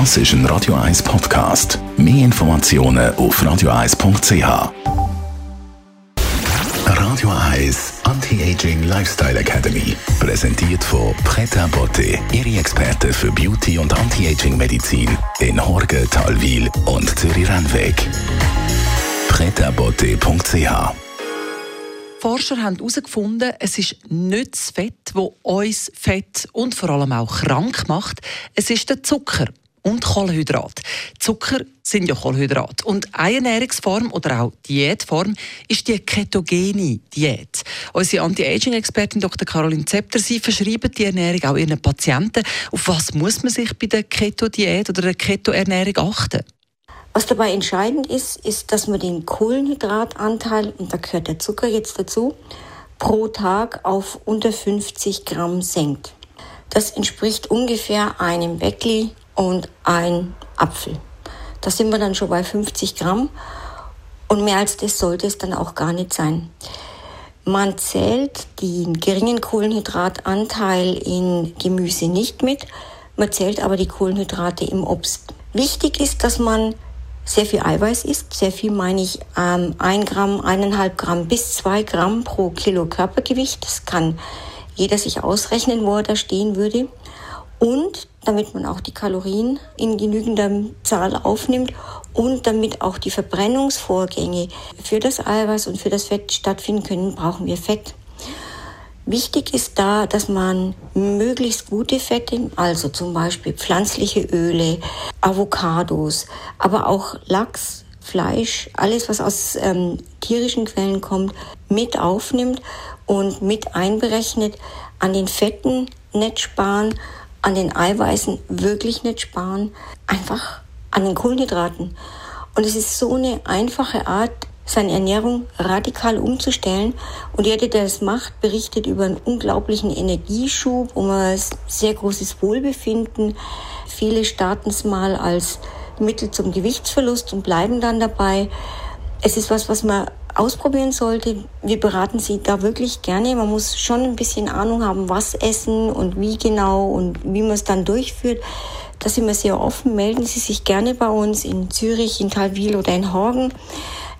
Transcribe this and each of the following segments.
Das ist ein Radio 1 Podcast. Mehr Informationen auf radio1.ch. Radio 1 Anti-Aging Lifestyle Academy. Präsentiert von Preta Botte, Ihre Experte für Beauty und Anti-Aging-Medizin in Horge, Talwil und Zürich-Rennweg. pretabotte.ch Forscher haben herausgefunden, es ist nicht das Fett, das uns fett und vor allem auch krank macht. Es ist der Zucker und Kohlenhydrat. Zucker sind ja Kohlenhydrat. Und eine Ernährungsform oder auch Diätform ist die ketogene Diät. Unsere Anti-Aging-Expertin Dr. Caroline Zepter, sie verschreibt die Ernährung auch ihren Patienten. Auf was muss man sich bei der Keto-Diät oder der Keto-Ernährung achten? Was dabei entscheidend ist, ist, dass man den Kohlenhydratanteil, und da gehört der Zucker jetzt dazu, pro Tag auf unter 50 Gramm senkt. Das entspricht ungefähr einem Weckli und ein Apfel. Da sind wir dann schon bei 50 Gramm und mehr als das sollte es dann auch gar nicht sein. Man zählt den geringen Kohlenhydratanteil in Gemüse nicht mit, man zählt aber die Kohlenhydrate im Obst. Wichtig ist, dass man sehr viel Eiweiß isst. Sehr viel meine ich ähm, ein Gramm, eineinhalb Gramm bis zwei Gramm pro Kilo Körpergewicht. Das kann jeder sich ausrechnen, wo er da stehen würde. Und damit man auch die Kalorien in genügender Zahl aufnimmt und damit auch die Verbrennungsvorgänge für das Eiweiß und für das Fett stattfinden können, brauchen wir Fett. Wichtig ist da, dass man möglichst gute Fette, also zum Beispiel pflanzliche Öle, Avocados, aber auch Lachs, Fleisch, alles was aus ähm, tierischen Quellen kommt, mit aufnimmt und mit einberechnet. An den Fetten nicht sparen, an den Eiweißen wirklich nicht sparen, einfach an den Kohlenhydraten. Und es ist so eine einfache Art, seine Ernährung radikal umzustellen. Und jeder, der das macht, berichtet über einen unglaublichen Energieschub, um ein sehr großes Wohlbefinden. Viele starten es mal als Mittel zum Gewichtsverlust und bleiben dann dabei. Es ist was, was man ausprobieren sollte. Wir beraten Sie da wirklich gerne. Man muss schon ein bisschen Ahnung haben, was essen und wie genau und wie man es dann durchführt. Da sind wir sehr offen. Melden Sie sich gerne bei uns in Zürich, in Talwil oder in Horgen.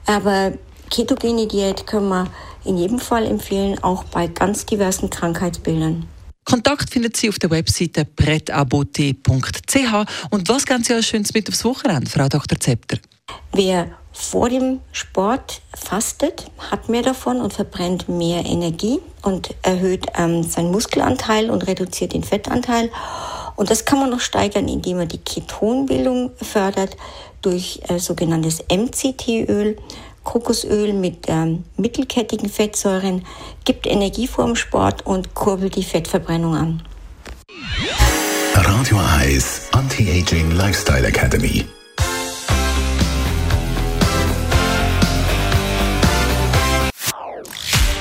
Aber ketogene Diät können wir in jedem Fall empfehlen, auch bei ganz diversen Krankheitsbildern. Kontakt findet Sie auf der Webseite pretabote.ch. Und was geben Sie als Schönes mit aufs Wochenende, Frau Dr. Zepter? Wer vor dem Sport fastet, hat mehr davon und verbrennt mehr Energie und erhöht ähm, seinen Muskelanteil und reduziert den Fettanteil. Und das kann man noch steigern, indem man die Ketonbildung fördert durch äh, sogenanntes MCT-Öl. Kokosöl mit ähm, mittelkettigen Fettsäuren gibt Energie vor dem Sport und kurbelt die Fettverbrennung an. Radio Eyes Anti-Aging Lifestyle Academy.